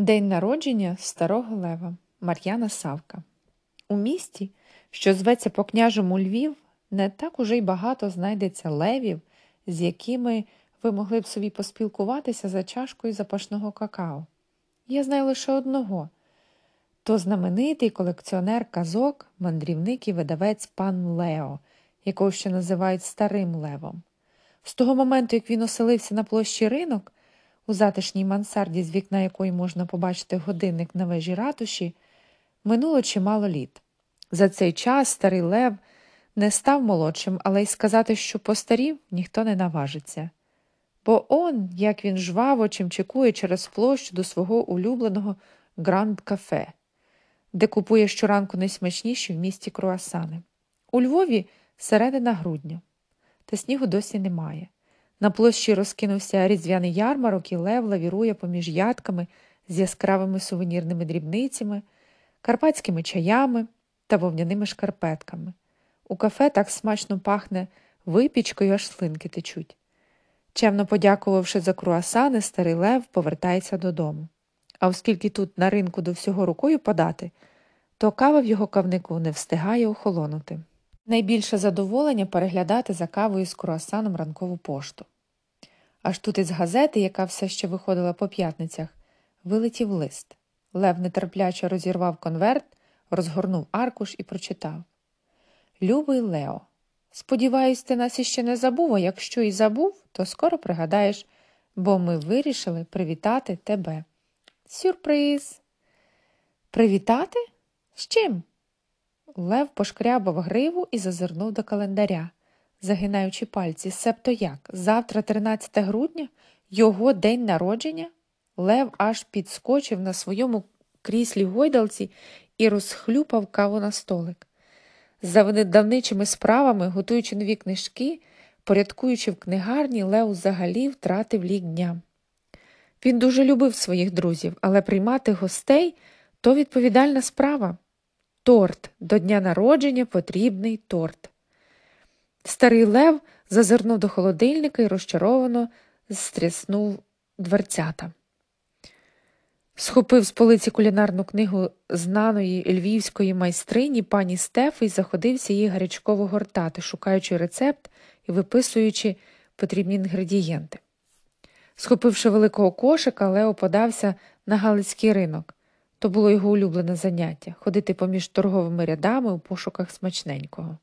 День народження старого Лева Мар'яна Савка. У місті, що зветься по княжому Львів, не так уже й багато знайдеться левів, з якими ви могли б собі поспілкуватися за чашкою запашного какао. Я знаю лише одного то знаменитий колекціонер казок, мандрівник і видавець пан Лео, якого ще називають Старим Левом. З того моменту, як він оселився на площі ринок, у затишній мансарді, з вікна якої можна побачити годинник на вежі ратуші, минуло чимало літ. За цей час старий Лев не став молодшим, але й сказати, що постарів, ніхто не наважиться. Бо он, як він жваво чимчикує через площу до свого улюбленого гранд кафе, де купує щоранку найсмачніші в місті круасани. У Львові середина грудня, та снігу досі немає. На площі розкинувся різдвяний ярмарок, і лев лавірує поміж ядками з яскравими сувенірними дрібницями, карпатськими чаями та вовняними шкарпетками. У кафе так смачно пахне випічкою, аж слинки течуть. Чемно подякувавши за круасани, старий Лев повертається додому. А оскільки тут на ринку до всього рукою подати, то кава в його кавнику не встигає охолонути. Найбільше задоволення переглядати за кавою з круасаном ранкову пошту. Аж тут із газети, яка все ще виходила по п'ятницях, вилетів лист. Лев нетерпляче розірвав конверт, розгорнув аркуш і прочитав Любий Лео, сподіваюсь, ти нас іще не забув, а якщо і забув, то скоро пригадаєш, бо ми вирішили привітати тебе. Сюрприз. Привітати? З чим? Лев пошкрябав гриву і зазирнув до календаря, загинаючи пальці, себто як? Завтра, 13 грудня, його день народження? Лев аж підскочив на своєму кріслі гойдалці і розхлюпав каву на столик. За давничими справами, готуючи нові книжки, порядкуючи в книгарні, Лев взагалі втратив лік дня. Він дуже любив своїх друзів, але приймати гостей то відповідальна справа. Торт до дня народження потрібний торт. Старий Лев зазирнув до холодильника і розчаровано стряснув дверцята. Схопив з полиці кулінарну книгу знаної львівської майстрині пані Стефи і заходився її гарячково гортати, шукаючи рецепт і виписуючи потрібні інгредієнти. Схопивши великого кошика, Лео подався на Галицький ринок. То було його улюблене заняття ходити поміж торговими рядами у пошуках смачненького.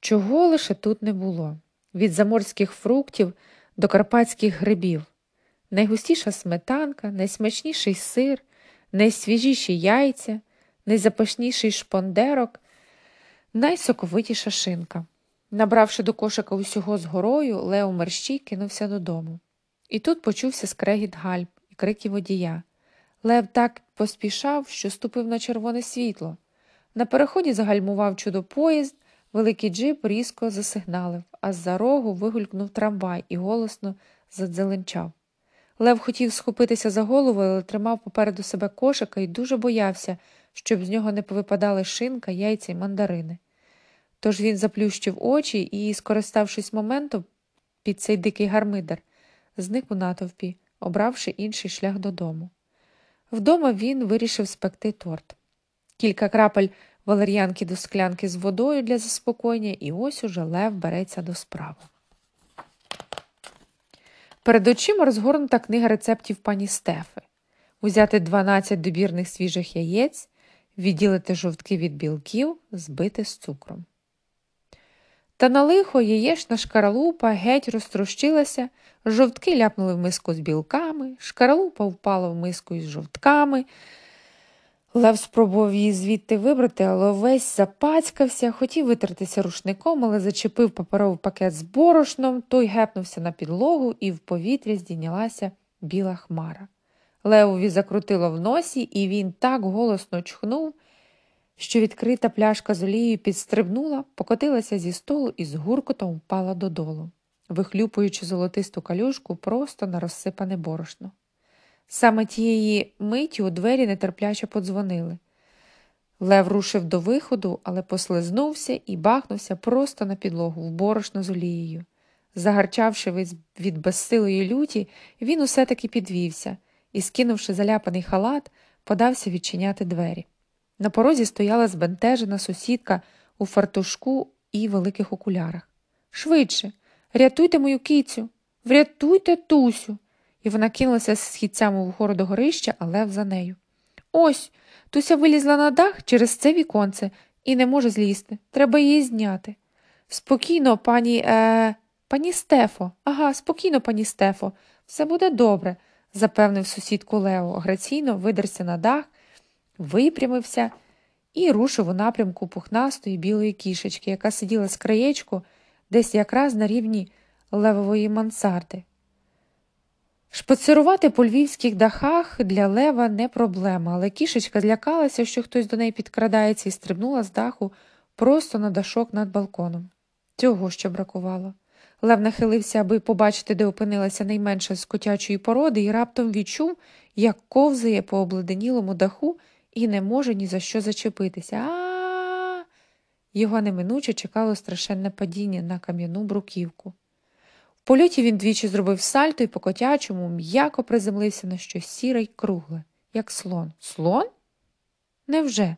Чого лише тут не було від заморських фруктів до карпатських грибів, найгустіша сметанка, найсмачніший сир, найсвіжіші яйця, найзапашніший шпондерок, найсоковитіша шинка. Набравши до кошика усього з горою, Лео мерщій кинувся додому. І тут почувся скрегіт гальб і крики водія. Лев так поспішав, що ступив на червоне світло. На переході загальмував чудо поїзд, великий джип різко засигналив, а з-за рогу вигулькнув трамвай і голосно задзеленчав. Лев хотів схопитися за голову, але тримав попереду себе кошика і дуже боявся, щоб з нього не повипадали шинка, яйця й мандарини. Тож він заплющив очі і, скориставшись моментом під цей дикий гармидер, зник у натовпі, обравши інший шлях додому. Вдома він вирішив спекти торт. Кілька крапель валер'янки до склянки з водою для заспокоєння, і ось уже Лев береться до справи. Перед очима розгорнута книга рецептів пані Стефи узяти 12 добірних свіжих яєць, відділити жовтки від білків, збити з цукром. Та на лихо яєчна шкаралупа геть розтрощилася, жовтки ляпнули в миску з білками, шкаралупа впала в миску із жовтками. Лев спробував її звідти вибрати, але весь запацькався, хотів витертися рушником, але зачепив паперовий пакет з борошном, той гепнувся на підлогу, і в повітрі здійнялася біла хмара. Левові закрутило в носі, і він так голосно чхнув, що відкрита пляшка з олією підстрибнула, покотилася зі столу і з гуркотом впала додолу, вихлюпуючи золотисту калюшку просто на розсипане борошно. Саме тієї миті у двері нетерпляче подзвонили. Лев рушив до виходу, але послизнувся і бахнувся просто на підлогу в борошно з олією. Загарчавши від безсилої люті, він усе таки підвівся і, скинувши заляпаний халат, подався відчиняти двері. На порозі стояла збентежена сусідка у фартушку і великих окулярах. Швидше, рятуйте мою кицю, врятуйте Тусю. І вона кинулася з східцями вгору до горища, а лев за нею. Ось, Туся вилізла на дах через це віконце і не може злізти. Треба її зняти. Спокійно, пані, е, пані Стефо, ага, спокійно, пані Стефо, все буде добре, запевнив сусідку Лео, граційно видерся на дах, випрямився і рушив у напрямку пухнастої білої кішечки, яка сиділа з краєчку десь якраз на рівні левової мансарди. Шпацирувати по львівських дахах для лева не проблема, але кішечка злякалася, що хтось до неї підкрадається, і стрибнула з даху просто на дашок над балконом. Цього ще бракувало. Лев нахилився, аби побачити, де опинилася найменша з котячої породи, і раптом відчув, як ковзає по обледенілому даху і не може ні за що зачепитися. А. Його неминуче чекало страшенне падіння на кам'яну бруківку. Польоті він двічі зробив сальто і по котячому м'яко приземлився на щось сіре й кругле, як слон. Слон? Невже?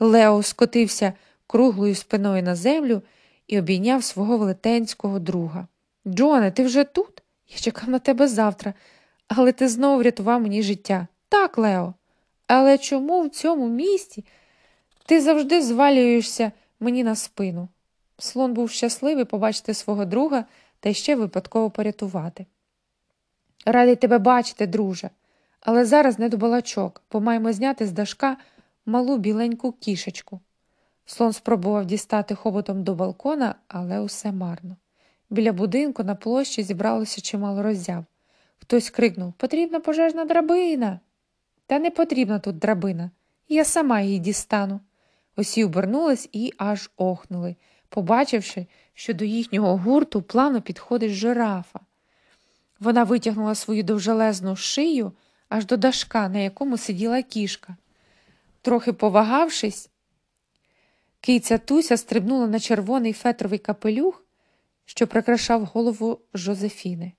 Лео скотився круглою спиною на землю і обійняв свого велетенського друга. Джоне, ти вже тут? Я чекав на тебе завтра, але ти знову врятував мені життя. Так, Лео. Але чому в цьому місті ти завжди звалюєшся мені на спину? Слон був щасливий побачити свого друга та ще випадково порятувати. Радий тебе бачити, друже, але зараз не до балачок, бо маємо зняти з дашка малу біленьку кішечку. Слон спробував дістати хоботом до балкона, але усе марно. Біля будинку на площі зібралося чимало роззяв. Хтось крикнув Потрібна пожежна драбина. Та не потрібна тут драбина. Я сама її дістану. Усі обернулись і аж охнули, побачивши, що до їхнього гурту плавно підходить жирафа. Вона витягнула свою довжелезну шию аж до дашка, на якому сиділа кішка. Трохи повагавшись, киця Туся стрибнула на червоний фетровий капелюх, що прикрашав голову Жозефіни.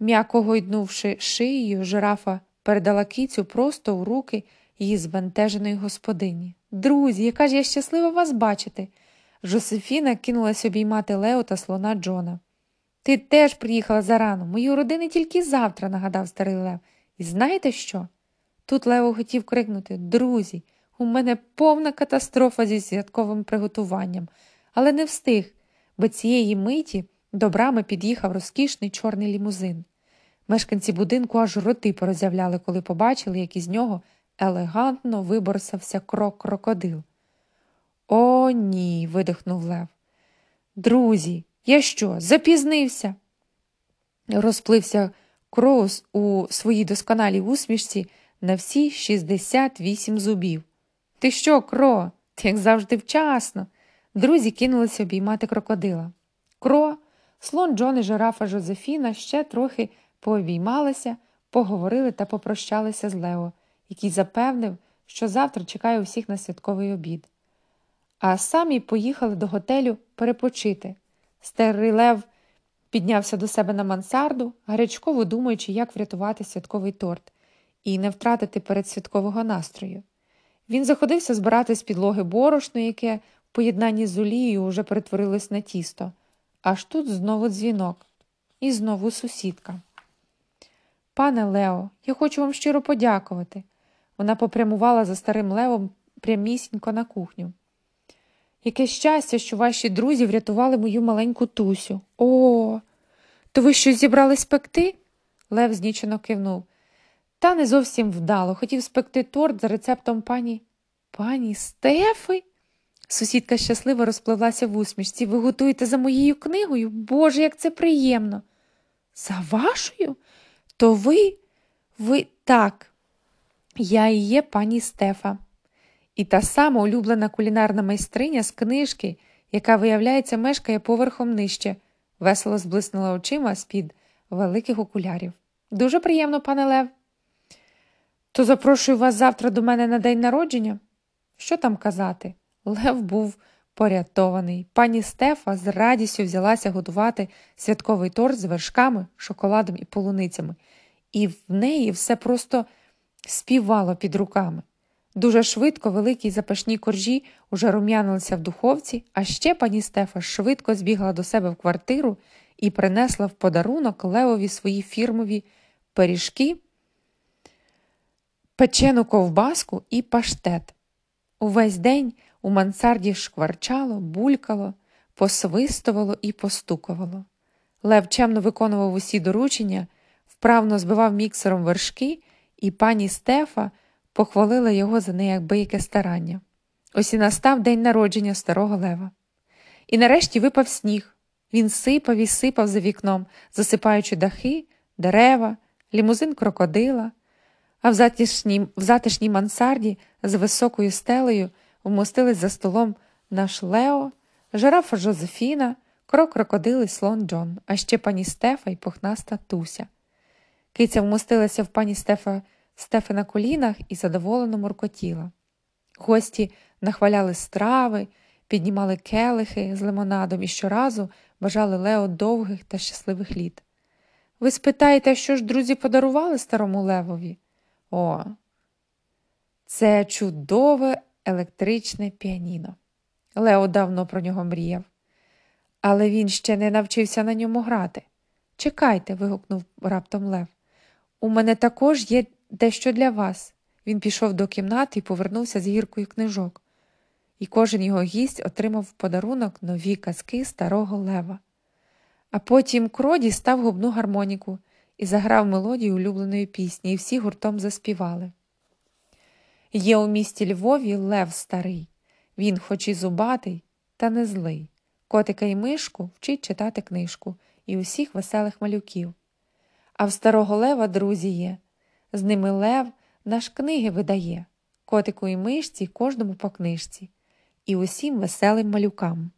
М'яко гойднувши шиєю, жирафа передала кицю просто у руки її збентеженої господині. Друзі, яка ж я щаслива вас бачити. Жозефіна кинулась обіймати Лео та слона Джона. Ти теж приїхала зарано. Мої родини тільки завтра, нагадав старий Лев. І знаєте що? Тут Лео хотів крикнути Друзі, у мене повна катастрофа зі святковим приготуванням, але не встиг, бо цієї миті до брами під'їхав розкішний чорний лімузин. Мешканці будинку аж роти порозявляли, коли побачили, як із нього елегантно виборсався крок крокодил. О, ні, видихнув Лев. Друзі, я що, запізнився? Розплився Кроус у своїй досконалій усмішці на всі 68 зубів. Ти що, Кро? Ти як завжди вчасно. Друзі кинулися обіймати крокодила. Кро, слон Джон і жирафа Жозефіна ще трохи пообіймалися, поговорили та попрощалися з Лео, який запевнив, що завтра чекає усіх на святковий обід. А самі поїхали до готелю перепочити. Старий Лев піднявся до себе на мансарду, гарячково думаючи, як врятувати святковий торт і не втратити передсвяткового настрою. Він заходився збирати з підлоги борошно, яке в поєднанні з олією вже перетворилось на тісто. Аж тут знову дзвінок. І знову сусідка. Пане Лео, я хочу вам щиро подякувати. Вона попрямувала за старим левом прямісінько на кухню. Яке щастя, що ваші друзі врятували мою маленьку Тусю. О, то ви щось зібрали спекти? Лев знічено кивнув. Та не зовсім вдало. Хотів спекти торт за рецептом пані. Пані Стефи? Сусідка щасливо розпливлася в усмішці. Ви готуєте за моєю книгою? Боже, як це приємно. За вашою? То ви, ви так, я і є пані Стефа. І та сама улюблена кулінарна майстриня з книжки, яка, виявляється, мешкає поверхом нижче, весело зблиснула очима з-під великих окулярів. Дуже приємно, пане Лев. То запрошую вас завтра до мене на день народження. Що там казати? Лев був порятований. Пані Стефа з радістю взялася готувати святковий торт з вершками, шоколадом і полуницями, і в неї все просто співало під руками. Дуже швидко великі запашні коржі уже рум'янилися в духовці, а ще пані Стефа швидко збігла до себе в квартиру і принесла в подарунок Левові свої фірмові пиріжки, печену ковбаску і паштет. Увесь день у мансарді шкварчало, булькало, посвистувало і постукувало. Лев чемно виконував усі доручення, вправно збивав міксером вершки, і пані Стефа похвалила його за неякбияке старання. Ось і настав день народження старого лева. І нарешті випав сніг. Він сипав і сипав за вікном, засипаючи дахи, дерева, лімузин крокодила, а в затишній, в затишній мансарді з високою стелею вмостились за столом наш Лео, жирафа Жозефіна, крок крокодил і слон Джон, а ще пані Стефа і пухнаста Туся. Киця вмостилася в пані Стефа Стефи на колінах і задоволено муркотіла. Гості нахваляли страви, піднімали келихи з лимонадом і щоразу бажали Лео довгих та щасливих літ. Ви спитаєте, що ж друзі подарували старому Левові? О, це чудове електричне піаніно. Лео давно про нього мріяв. Але він ще не навчився на ньому грати. Чекайте, вигукнув раптом Лев. У мене також є дещо для вас. Він пішов до кімнати і повернувся з гіркою книжок, і кожен його гість отримав в подарунок нові казки старого лева. А потім Кроді став губну гармоніку і заграв мелодію улюбленої пісні, і всі гуртом заспівали. Є у місті Львові лев старий, він, хоч і зубатий, та не злий. Котика й мишку вчить читати книжку і усіх веселих малюків. А в старого лева друзі є. З ними лев наш книги видає, котику і мишці кожному по книжці, і усім веселим малюкам.